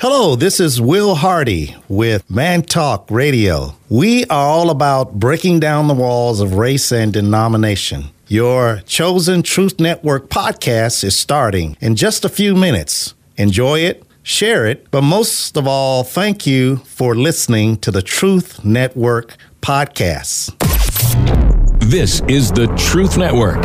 Hello, this is Will Hardy with Man Talk Radio. We are all about breaking down the walls of race and denomination. Your chosen Truth Network podcast is starting in just a few minutes. Enjoy it, share it, but most of all, thank you for listening to the Truth Network podcast. This is the Truth Network.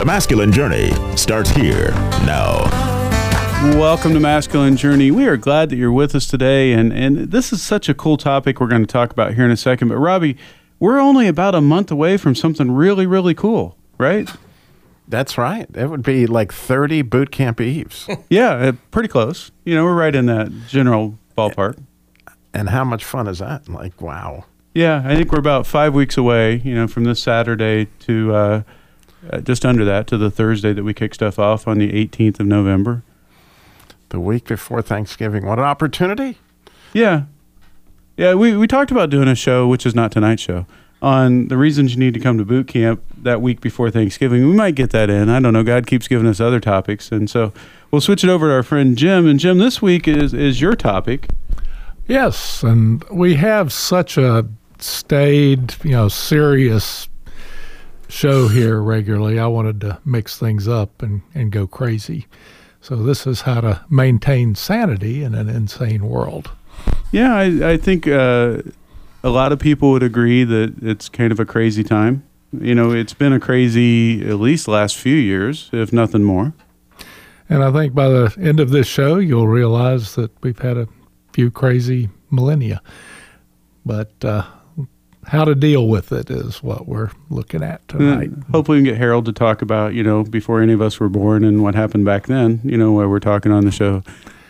The masculine journey starts here now. Welcome to Masculine Journey. We are glad that you're with us today, and and this is such a cool topic we're going to talk about here in a second. But Robbie, we're only about a month away from something really really cool, right? That's right. It would be like 30 boot camp eves. yeah, uh, pretty close. You know, we're right in that general ballpark. and how much fun is that? Like, wow. Yeah, I think we're about five weeks away. You know, from this Saturday to uh, uh, just under that to the Thursday that we kick stuff off on the 18th of November. The week before Thanksgiving. What an opportunity. Yeah. Yeah, we, we talked about doing a show, which is not tonight's show, on the reasons you need to come to boot camp that week before Thanksgiving. We might get that in. I don't know. God keeps giving us other topics. And so we'll switch it over to our friend Jim. And Jim, this week is, is your topic. Yes, and we have such a staid, you know, serious show here regularly. I wanted to mix things up and, and go crazy. So this is how to maintain sanity in an insane world. Yeah, I, I think uh, a lot of people would agree that it's kind of a crazy time. You know, it's been a crazy, at least last few years, if nothing more. And I think by the end of this show, you'll realize that we've had a few crazy millennia. But uh, how to deal with it is what we're looking at tonight. Uh, hopefully, we can get Harold to talk about, you know, before any of us were born and what happened back then, you know, while we're talking on the show,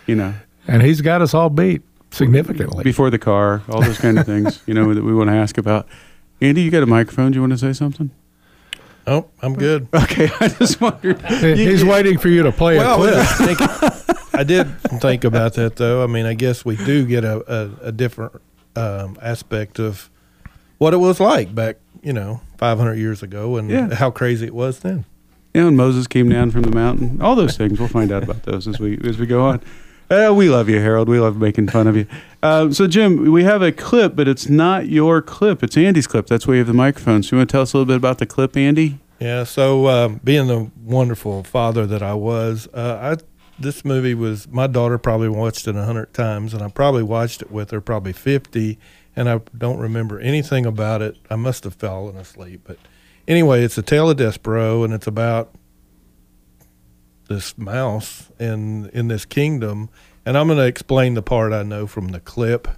you know. And he's got us all beat significantly. Before the car, all those kind of things, you know, that we want to ask about. Andy, you got a microphone? Do you want to say something? Oh, I'm good. Okay, I just wondered. He's waiting for you to play Well, a I, clip. was thinking- I did think about that though. I mean, I guess we do get a, a, a different um, aspect of what it was like back, you know, 500 years ago, and Yeah. how crazy it was then. Yeah, and Moses came down from the mountain. All those things. We'll find out about those as we as we go on. Uh, we love you, Harold. We love making fun of you. Um, so, Jim, we have a clip, but it's not your clip. It's Andy's clip. That's why you have the microphone. So, you want to tell us a little bit about the clip, Andy? Yeah. So, um, being the wonderful father that I was, uh, I this movie was my daughter probably watched it a hundred times, and I probably watched it with her probably fifty, and I don't remember anything about it. I must have fallen asleep, but anyway, it's a tale of Despereaux, and it's about this mouse in in this kingdom, and I'm going to explain the part I know from the clip,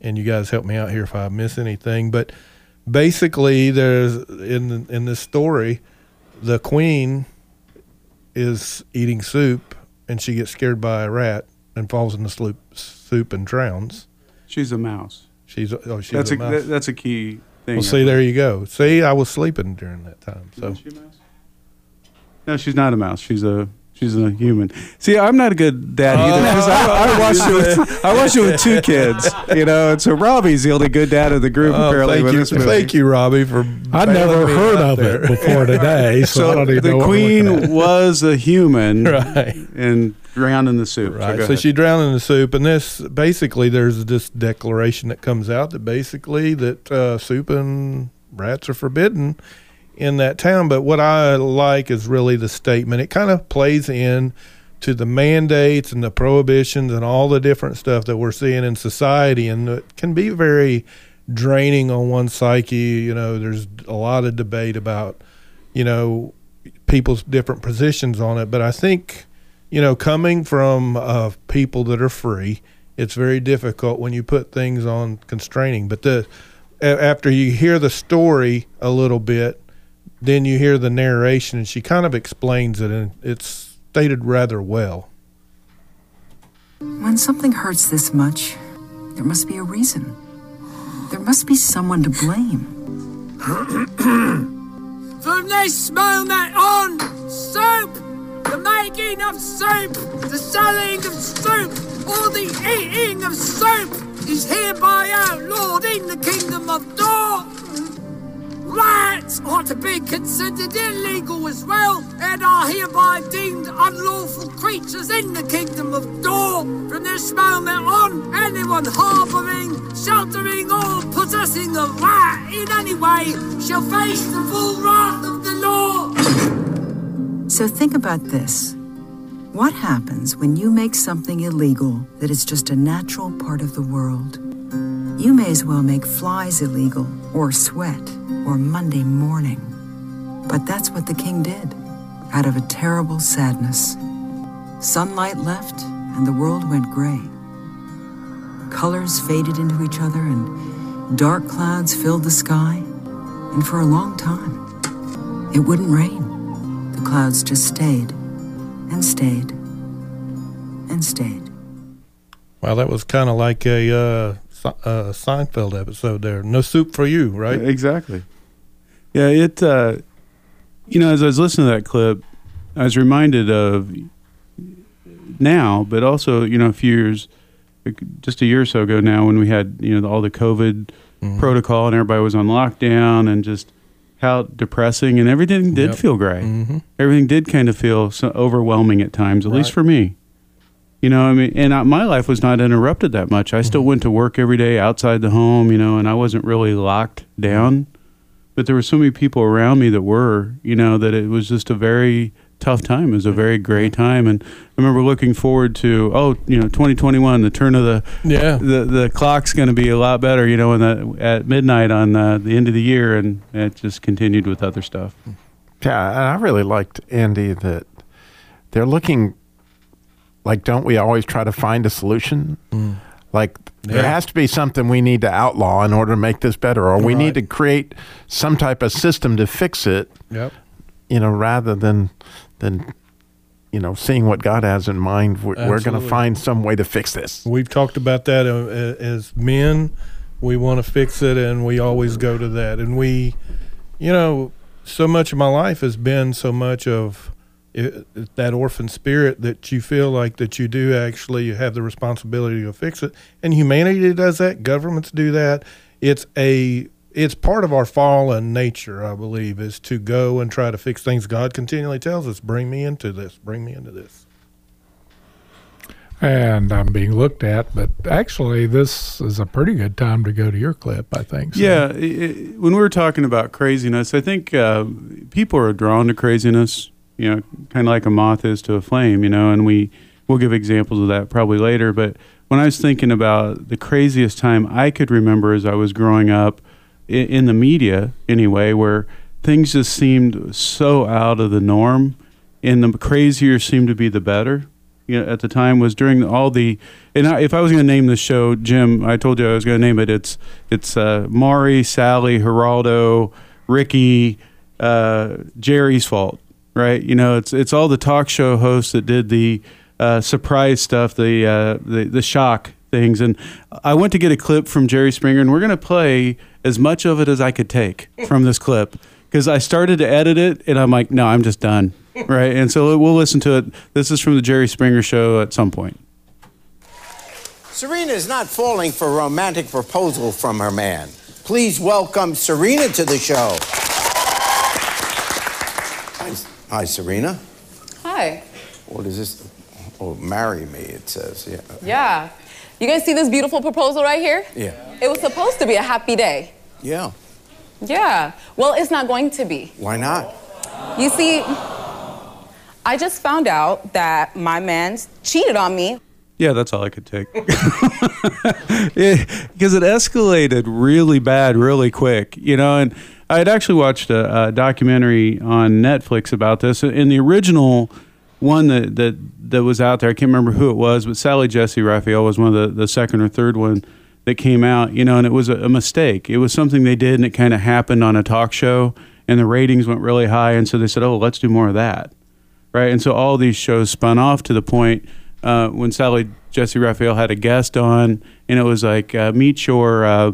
and you guys help me out here if I miss anything, but basically there's in in this story the queen is eating soup and she gets scared by a rat and falls in the soup soup and drowns She's a mouse. She's oh she's that's a, that- that's a key thing. well see there you go see i was sleeping during that time so Is she a mouse? No, she's not a mouse. She's a she's a human. See, I'm not a good dad either because I, I watched it. With, I watched it with two kids, you know. And so Robbie's the only good dad of the group Oh, apparently thank with you this movie. thank you robbie for I'd bailing never me heard out of there. it before today, so, I So don't even know the what we're looking at. queen was a human right and drowned in the soup. Right. go So, ahead. she drowned in the soup, and this basically there's this declaration that comes out that basically that uh, soup and rats are forbidden in that town. But what I like is really the statement. It kind of plays in to the mandates and the prohibitions and all the different stuff that we're seeing in society, and it can be very draining on one psyche. You know, there's a lot of debate about you know people's different positions on it, but I think you know, coming from uh, people that are free, it's very difficult when you put things on constraining. But the after you hear the story a little bit, then you hear the narration, and she kind of explains it, and it's stated rather well. When something hurts this much, there must be a reason. There must be someone to blame. From this moment on, soup! The making of soup, the selling of soup, or the eating of soup is hereby outlawed in the kingdom of Dor. Rats are to be considered illegal as well and are hereby deemed unlawful creatures in the kingdom of Dor. From this moment on, anyone harboring, sheltering, or possessing a rat in any way shall face the full wrath of the law. So think about this. What happens when you make something illegal that is just a natural part of the world? You may as well make flies illegal, or sweat, or Monday morning. But that's what the king did, out of a terrible sadness. Sunlight left, and the world went gray. Colors faded into each other, and dark clouds filled the sky. And for a long time, it wouldn't rain. The clouds just stayed, and stayed, and stayed. Well, that was kind of like a uh, uh, Seinfeld episode there. No soup for you, right? Exactly. Yeah, it. Uh, you know, as I was listening to that clip, I was reminded of now, but also you know a few years, just a year or so ago now, when we had you know all the COVID Mm-hmm. protocol and everybody was on lockdown and just how depressing and everything did Yep. feel gray. Mm-hmm. Everything did kind of feel so overwhelming at times, at least for me. You know, I mean, and I, my life was not interrupted that much. I still went to work every day outside the home, you know, and I wasn't really locked down. But there were so many people around me that were, you know, that it was just a very tough time. It was a very gray time, and I remember looking forward to, oh, you know, 2021, the turn of the Yeah. the the clock's going to be a lot better, you know, in the, at midnight on uh, the end of the year, and it just continued with other stuff. Yeah, I really liked Andy that they're looking like don't we always try to find a solution? Like there has to be something we need to outlaw in order to make this better, or we need to create some type of system to fix it. Yep. You know, rather than than you know seeing what God has in mind, we're, we're going to find some way to fix this. We've talked about that uh, uh, as men. We want to fix it, and we always go to that. And we, you know, so much of my life has been so much of it, that orphan spirit that you feel like that you do actually have the responsibility to fix it. And humanity does that. Governments do that. It's a it's part of our fallen nature, I believe, is to go and try to fix things. God continually tells us, "Bring me into this. Bring me into this." And I'm being looked at, but actually, this is a pretty good time to go to your clip, I think. So. Yeah, i i when we were talking about craziness, I think uh, people are drawn to craziness. You know, kind of like a moth is to a flame. You know, and we we'll give examples of that probably later. But when I was thinking about the craziest time I could remember as I was growing up in, the media, anyway, where things just seemed so out of the norm, and the crazier seemed to be the better. You know, at the time was during all the, and I, if I was going to name the show, Jim, I told you I was going to name it. It's it's uh, Sally, Geraldo, Ricky, uh, Jerry's fault, right? You know, it's it's all the talk show hosts that did the uh, surprise stuff, the, uh, the the shock things, and I went to get a clip from Jerry Springer, and we're going to play as much of it as I could take from this clip because I started to edit it, and I'm like, no, I'm just done, right? And so we'll listen to it. This is from the Jerry Springer show at some point. Serena is not falling for romantic proposal from her man. Please welcome Serena to the show. Hi, Serena. Hi. What is this? Oh, marry me, it says. Yeah. Yeah. You guys see this beautiful proposal right here? Yeah. It was supposed to be a happy day. Yeah. Yeah. Well, it's not going to be. Why not? You see, I just found out that my man cheated on me. Yeah, that's all I could take. Because it escalated really bad, really quick, you know. And I had actually watched a, a documentary on Netflix about this. In the original one that, that that was out there, I can't remember who it was, but Sally Jessy Raphael was one of the, the second or third one that came out, you know, and it was a, a mistake. It was something they did, and it kind of happened on a talk show, and the ratings went really high, and so they said, "Oh, let's do more of that." right? And so all these shows spun off to the point uh, when Sally Jessy Raphael had a guest on, and it was like uh, meet your uh,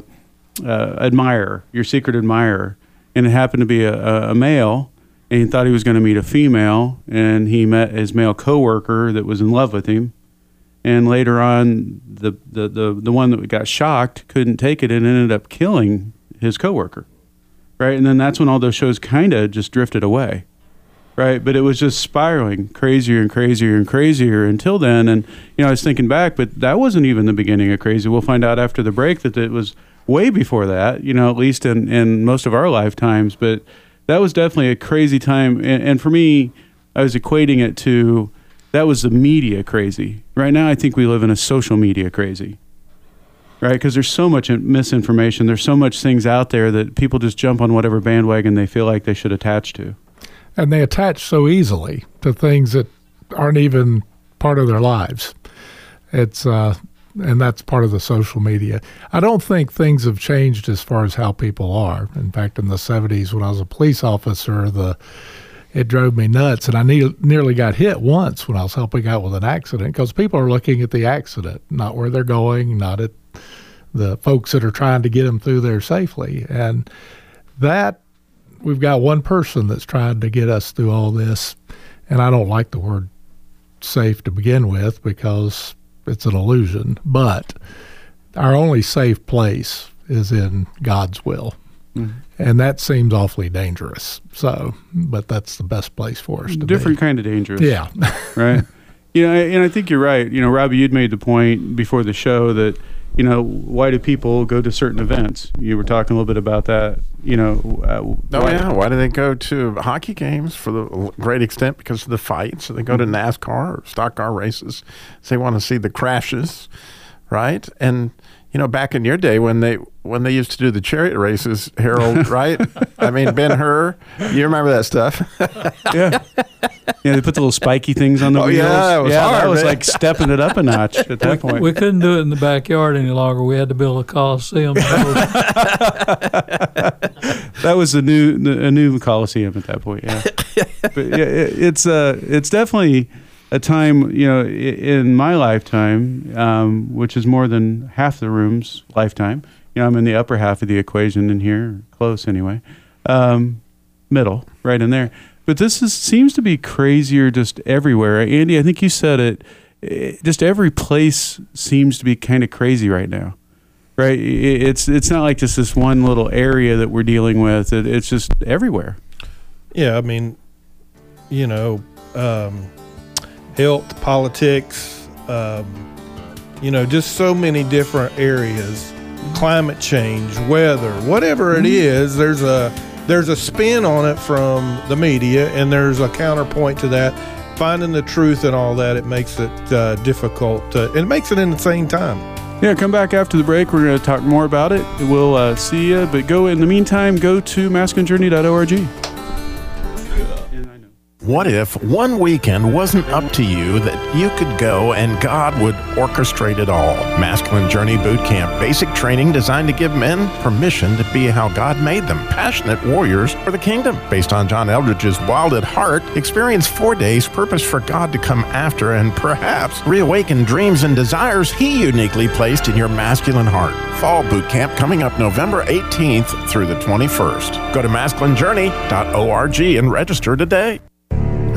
uh, admirer, your secret admirer, and it happened to be a, a, male, and he thought he was going to meet a female, and he met his male coworker that was in love with him, and later on, the the the, the one that got shocked couldn't take it and ended up killing his coworker, right? And then that's when all those shows kind of just drifted away right? But it was just spiraling crazier and crazier and crazier until then. And you know, I was thinking back, but that wasn't even the beginning of crazy. We'll find out after the break that it was way before that. You know, at least in in most of our lifetimes. But that was definitely a crazy time. And, and for me, I was equating it to that was the media crazy. Right now, I think we live in a social media crazy. Right, because there's so much misinformation. There's so much things out there that people just jump on whatever bandwagon they feel like they should attach to and they attach so easily to things that aren't even part of their lives. It's uh, and that's part of the social media. I don't think things have changed as far as how people are. In fact, in the '70s, when I was a police officer, the it drove me nuts, and I ne- nearly got hit once when I was helping out with an accident because people are looking at the accident, not where they're going, not at the folks that are trying to get them through there safely, and that we've got one person that's trying to get us through all this, and I don't like the word safe to begin with because it's an illusion. But our only safe place is in God's will. Mm-hmm. And that seems awfully dangerous. So, but that's the best place for us to Different be. kind of dangerous. Yeah. right. You know, and I think you're right. You know, Robbie, you'd made the point before the show that you know, why do people go to certain events? You were talking a little bit about that. You know, uh, oh why? yeah, why do they go to hockey games for the great extent because of the fights? They go to mm-hmm. NASCAR or stock car races. They want to see the crashes, right? And you know, back in your day when they when they used to do the chariot races, Harold, right? I mean, Ben Hur, you remember that stuff? yeah, yeah. They put the little spiky things on the oh, wheels. Yeah, that was, yeah, hard, that was like stepping it up a notch at that point. We couldn't do it in the backyard any longer. We had to build a coliseum. that was a new a new coliseum at that point. Yeah, but yeah, it, it's uh, it's definitely a time, you know, in my lifetime, um, which is more than half the room's lifetime. You know, I'm in the upper half of the equation in here, close anyway, um, middle, right in there. But this is, seems to be crazier just everywhere. Andy, I think you said it. it just every place seems to be kind of crazy right now, right? It's it's not like just this one little area that we're dealing with. It, it's just everywhere. Yeah, I mean, you know. Um, health, politics, um, you know, just so many different areas. Climate change, weather, whatever it mm-hmm. is, there's a there's a spin on it from the media, and there's a counterpoint to that. Finding the truth and all that, it makes it uh, difficult. To, it makes it in the same time. Yeah, come back after the break. We're going to talk more about it. We'll uh, see you. But go in the meantime, go to masculinejourney.org. What if one weekend wasn't up to you that you could go and God would orchestrate it all? Masculine Journey Boot Camp, basic training designed to give men permission to be how God made them, passionate warriors for the kingdom. Based on John Eldredge's Wild at Heart, experience four days purpose for God to come after and perhaps reawaken dreams and desires He uniquely placed in your masculine heart. Fall Boot Camp coming up November 18th through the 21st. Go to masculinejourney.org and register today.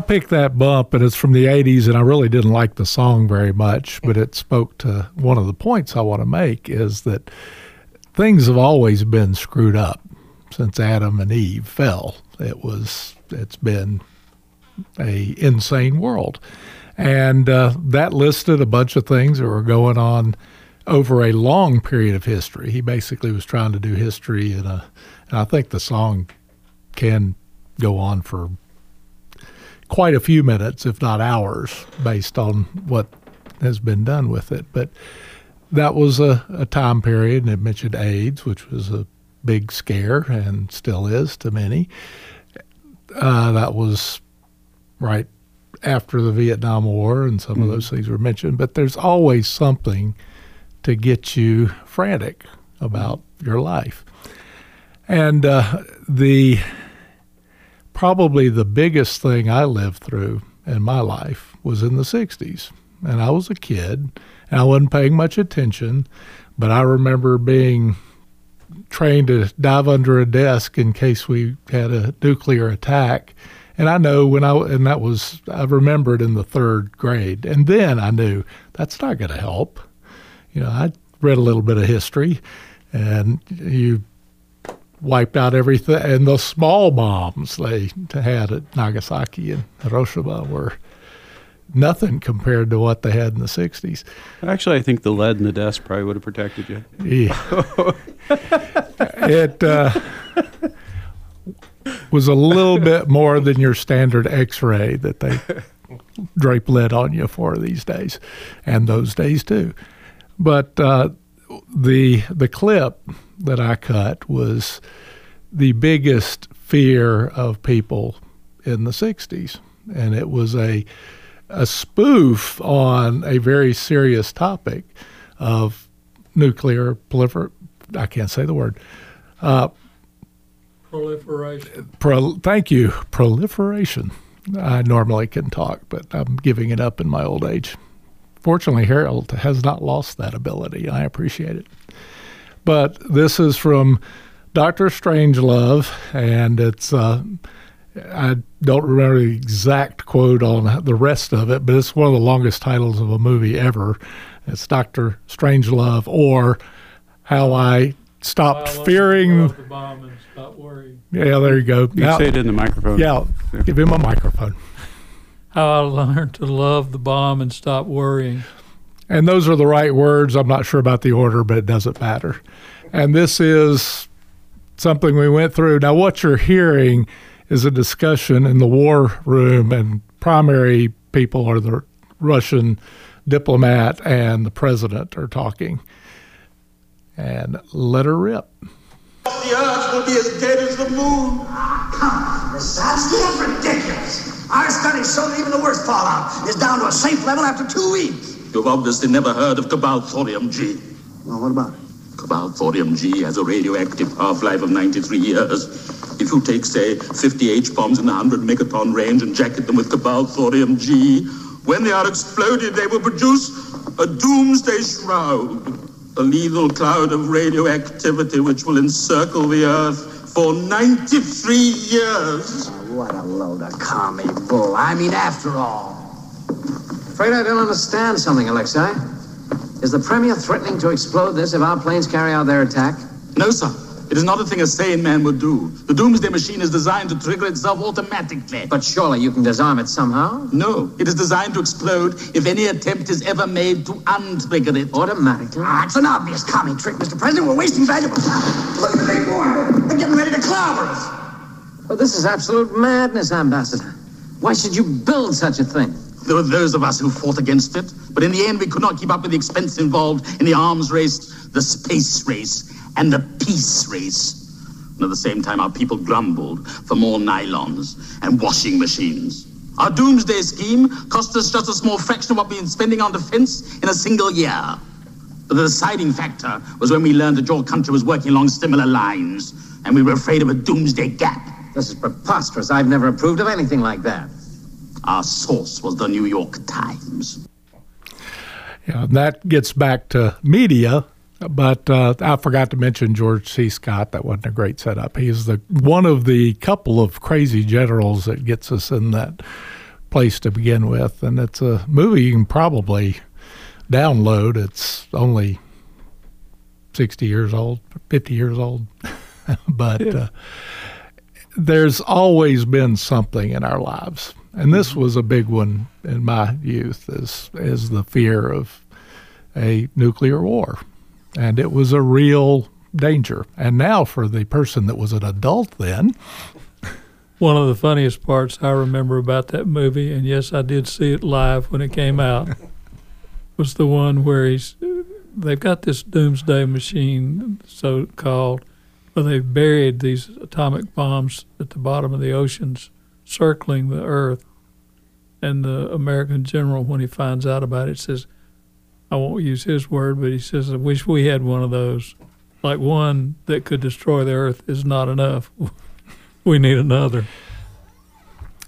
I picked that bump, and it's from the 80s, and I really didn't like the song very much, but it spoke to one of the points I want to make is that things have always been screwed up since Adam and Eve fell. It was, it's been a insane world. And uh, that listed a bunch of things that were going on over a long period of history. He basically was trying to do history in a, and I think the song can go on for quite a few minutes, if not hours, based on what has been done with it. But that was a, a time period, and it mentioned AIDS, which was a big scare and still is to many. Uh, that was right after the Vietnam War, and some mm-hmm. of those things were mentioned. But there's always something to get you frantic about your life. And uh, the probably the biggest thing I lived through in my life was in the 60s. And I was a kid, and I wasn't paying much attention, but I remember being trained to dive under a desk in case we had a nuclear attack. And I know when I, and that was, I remembered in the third grade. And then I knew that's not going to help. You know, I read a little bit of history, and you wiped out everything. And the small bombs they had at Nagasaki and Hiroshima were nothing compared to what they had in the 60s. Actually, I think the lead in the desk probably would have protected you. Yeah. it uh, was a little bit more than your standard x ray that they drape lead on you for these days, and those days too. But uh, the the clip that I cut was the biggest fear of people in the 60s. And it was a, a spoof on a very serious topic of nuclear prolifer. I can't say the word. Uh, proliferation. Pro, thank you. Proliferation. I normally can talk, but I'm giving it up in my old age. Fortunately, Harold has not lost that ability. I appreciate it. But this is from Doctor Strangelove, and it's uh, I don't remember the exact quote on the rest of it, but it's one of the longest titles of a movie ever. It's Doctor Strangelove, or How I Stopped Fearing. The stop yeah, there you go. You now, say it in the microphone. Yeah, yeah, give him a microphone. How I learned to love the bomb and stop worrying. And those are the right words. I'm not sure about the order, but it doesn't matter. And this is something we went through. Now, what you're hearing is a discussion in the war room, and primary people are the Russian diplomat and the president are talking. And let her rip. The earth will be as dead as the moon. come on, this that's ridiculous. Our studies show that even the worst fallout is down to a safe level after two weeks. You've obviously never heard of Cobalt Thorium G. Well, what about it? Cobalt Thorium G has a radioactive half-life of 93 years. If you take, say, 50 H-bombs in the 100 megaton range and jacket them with Cobalt Thorium G, when they are exploded, they will produce a doomsday shroud, a lethal cloud of radioactivity which will encircle the Earth for 93 years. What a load of commie bull. I mean, after all, afraid I don't understand something, Alexei. Is the Premier threatening to explode this if our planes carry out their attack? No, sir. It is not a thing a sane man would do. The Doomsday Machine is designed to trigger itself automatically. But surely you can disarm it somehow? No. It is designed to explode if any attempt is ever made to untrigger it. Automatically? Ah, it's an obvious commie trick, Mr. President. We're wasting valuable time. Look at the big boy. They're getting ready to clobber us. This is absolute madness, Ambassador. Why should you build such a thing? There were those of us who fought against it, but in the end we could not keep up with the expense involved in the arms race, the space race, and the peace race. And at the same time, our people grumbled for more nylons and washing machines. Our doomsday scheme cost us just a small fraction of what we've been spending on defense in a single year. But the deciding factor was when we learned that your country was working along similar lines, and we were afraid of a doomsday gap. This is preposterous. I've never approved of anything like that. Our source was the New York Times. Yeah, that gets back to media, but uh, I forgot to mention George C. Scott. That wasn't a great setup. He's the one of the couple of crazy generals that gets us in that place to begin with, and it's a movie you can probably download. It's only sixty years old, fifty years old, but Yeah. uh, there's always been something in our lives, and this mm-hmm. was a big one in my youth. Is is the fear of a nuclear war, and it was a real danger. And now, for the person that was an adult then, One of the funniest parts I remember about that movie, and yes, I did see it live when it came out, was the one where he's they've got this doomsday machine, so called, where they've buried these atomic bombs at the bottom of the oceans, circling the Earth. And the American general, when he finds out about it, says, I won't use his word, but he says, I wish we had one of those. Like one that could destroy the Earth is not enough. we need another.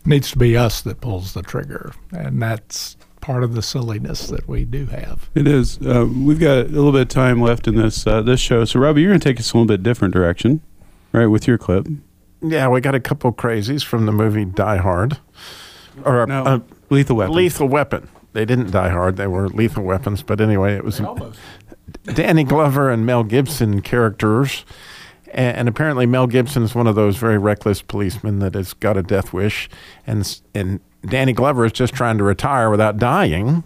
needs to be us that pulls the trigger, and that's part of the silliness that we do have. It is. Uh, we've got a little bit of time left in this uh, this show. So, Robbie, you're going to take us a little bit different direction, right, with your clip. Yeah, we got a couple crazies from the movie Die Hard, or No, uh, Lethal Weapon. Lethal Weapon. They didn't die hard; they were lethal weapons. But anyway, it was Danny Glover and Mel Gibson characters, and, and apparently Mel Gibson is one of those very reckless policemen that has got a death wish, and and Danny Glover is just trying to retire without dying.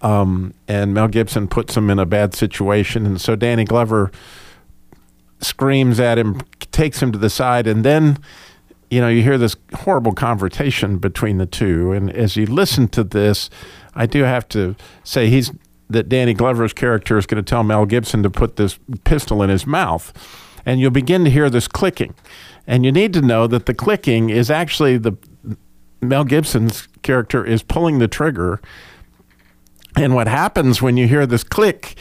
Um, and Mel Gibson puts him in a bad situation, and so Danny Glover screams at him, takes him to the side, and then you know you hear this horrible conversation between the two. And as you listen to this, I do have to say he's that Danny Glover's character is going to tell Mel Gibson to put this pistol in his mouth, and you'll begin to hear this clicking, and you need to know that the clicking is actually the Mel Gibson's character is pulling the trigger. And what happens when you hear this click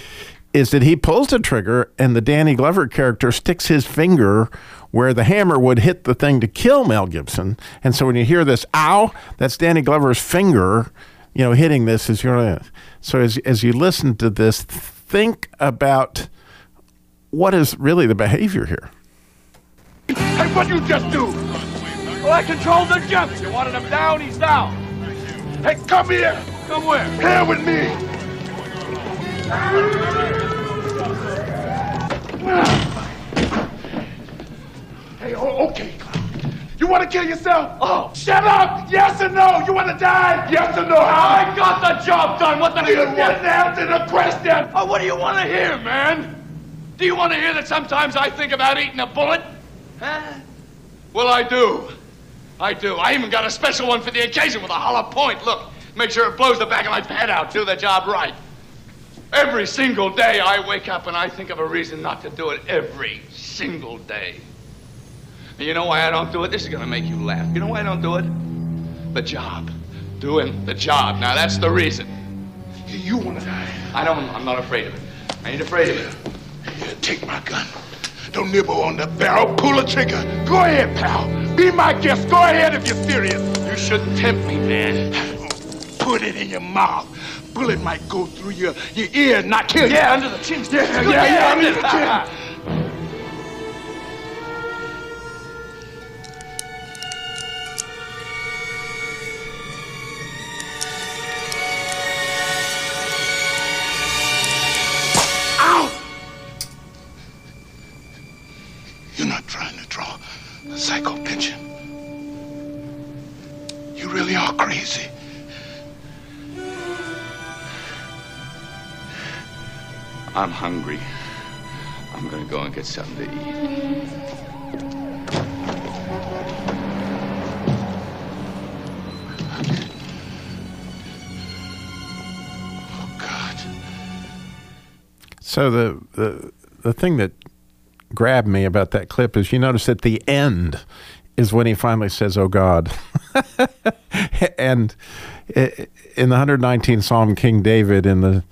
is that he pulls the trigger and the Danny Glover character sticks his finger where the hammer would hit the thing to kill Mel Gibson. And so when you hear this ow, that's Danny Glover's finger, you know, hitting this as you're so as as you listen to this, think about what is really the behavior here. Hey, what you just do? Well, I control the jump. You wanted him down, he's down. Hey, come here. Come where? Here with me. Hey, oh, okay. You want to kill yourself? Oh, shut up! Yes or no? You want to die? Yes or no? I got the job done. What the? You didn't answer the question. Oh, what do you want to hear, man? Do you want to hear that sometimes I think about eating a bullet? Huh? Well, I do. I do. I even got a special one for the occasion with a hollow point. Look, make sure it blows the back of my head out. Do the job right. Every single day I wake up and I think of a reason not to do it. Every single day. And you know why I don't do it? This is going to make you laugh. You know why I don't do it? The job. Doing the job. Now, that's the reason. You want to die? I don't. I'm not afraid of it. I ain't afraid of it. Here, take my gun. Don't nibble on the barrel. Pull the trigger. Go ahead, pal. Be my guest. Go ahead if you're serious. You shouldn't tempt me, man. Put it in your mouth. Bullet might go through your, your ear and not kill you. Yeah, under the chin. Yeah, yeah, yeah, under the chin. to eat. So the the the thing that grabbed me about that clip is you notice at the end is when he finally says, "Oh God," and in the 119th Psalm, King David in the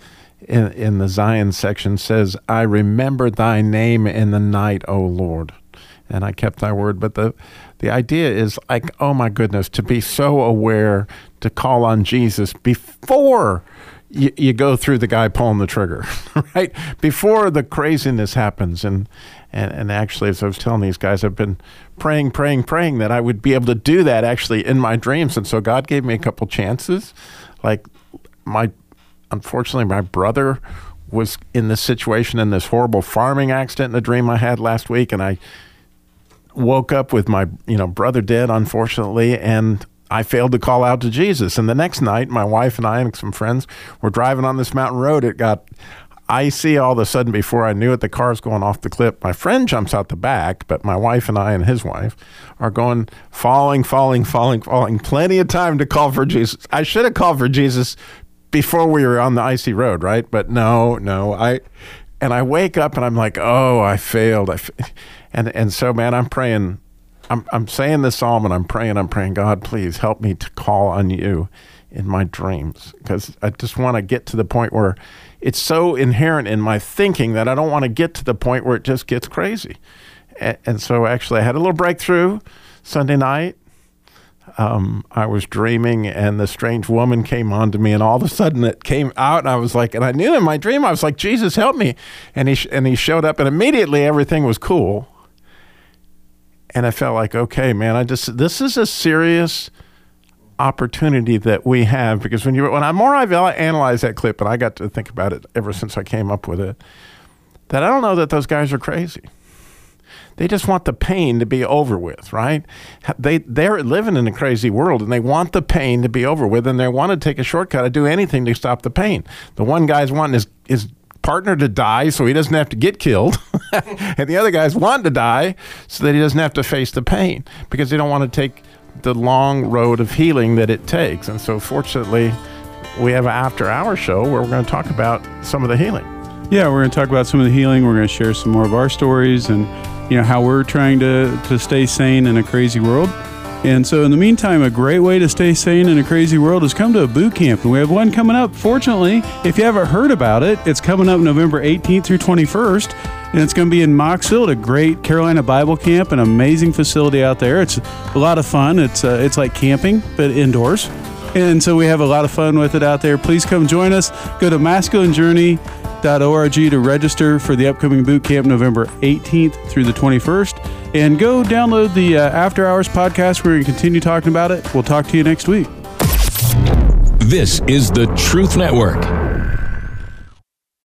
in, in the Zayin section says, "I remember Thy name in the night, O Lord." And I kept thy word, but the the idea is like, oh my goodness, to be so aware to call on Jesus before you, you go through the guy pulling the trigger, right? Before the craziness happens. And, and, and actually, as I was telling these guys, I've been praying, praying, praying that I would be able to do that actually in my dreams. And so God gave me a couple chances. Like, my, unfortunately, my brother was in this situation in this horrible farming accident in the dream I had last week. And I, woke up with my you know brother dead unfortunately and I failed to call out to Jesus. And the next night, my wife and I and some friends were driving on this mountain road. It got icy all of a sudden before I knew it. The car's going off the cliff. My friend jumps out the back, but my wife and I and his wife are going falling, falling, falling, falling. Plenty of time to call for Jesus. I should have called for Jesus before we were on the icy road, right? But no, no. I and I wake up and I'm like, oh, I failed. I f-. and and so man, I'm praying I'm, I'm saying this psalm and I'm praying, I'm praying, God, please help me to call on you in my dreams because I just want to get to the point where it's so inherent in my thinking that I don't want to get to the point where it just gets crazy. And, and so actually, I had a little breakthrough Sunday night. Um, I was dreaming, and the strange woman came on to me, and all of a sudden it came out, and I was like, and I knew in my dream, I was like, Jesus, help me, and he sh- and he showed up, and immediately everything was cool and I felt like, okay, man, I just this is a serious opportunity that we have because when you when I more I've analyzed that clip and I got to think about it ever since I came up with it, that I don't know that those guys are crazy. They just want the pain to be over with, right? They they're living in a crazy world and they want the pain to be over with and they want to take a shortcut to do anything to stop the pain. The one guy's wanting his his partner to die so he doesn't have to get killed. and the other guy's wanting to die so that he doesn't have to face the pain because they don't want to take the long road of healing that it takes. And so, fortunately, we have an after hour show where we're going to talk about some of the healing. Yeah, we're going to talk about some of the healing. We're going to share some more of our stories and you know how we're trying to to stay sane in a crazy world. And so, in the meantime, a great way to stay sane in a crazy world is come to a boot camp. And we have one coming up. Fortunately, if you haven't heard about it, it's coming up November 18th through 21st. And it's going to be in Mocksville, a great Carolina Bible camp, an amazing facility out there. It's a lot of fun. It's uh, it's like camping, but indoors. And so we have a lot of fun with it out there. Please come join us. Go to masculinejourney.org to register for the upcoming boot camp November 18th through the 21st. And go download the uh, After Hours podcast. We're going to continue talking about it. We'll talk to you next week. This is the Truth Network.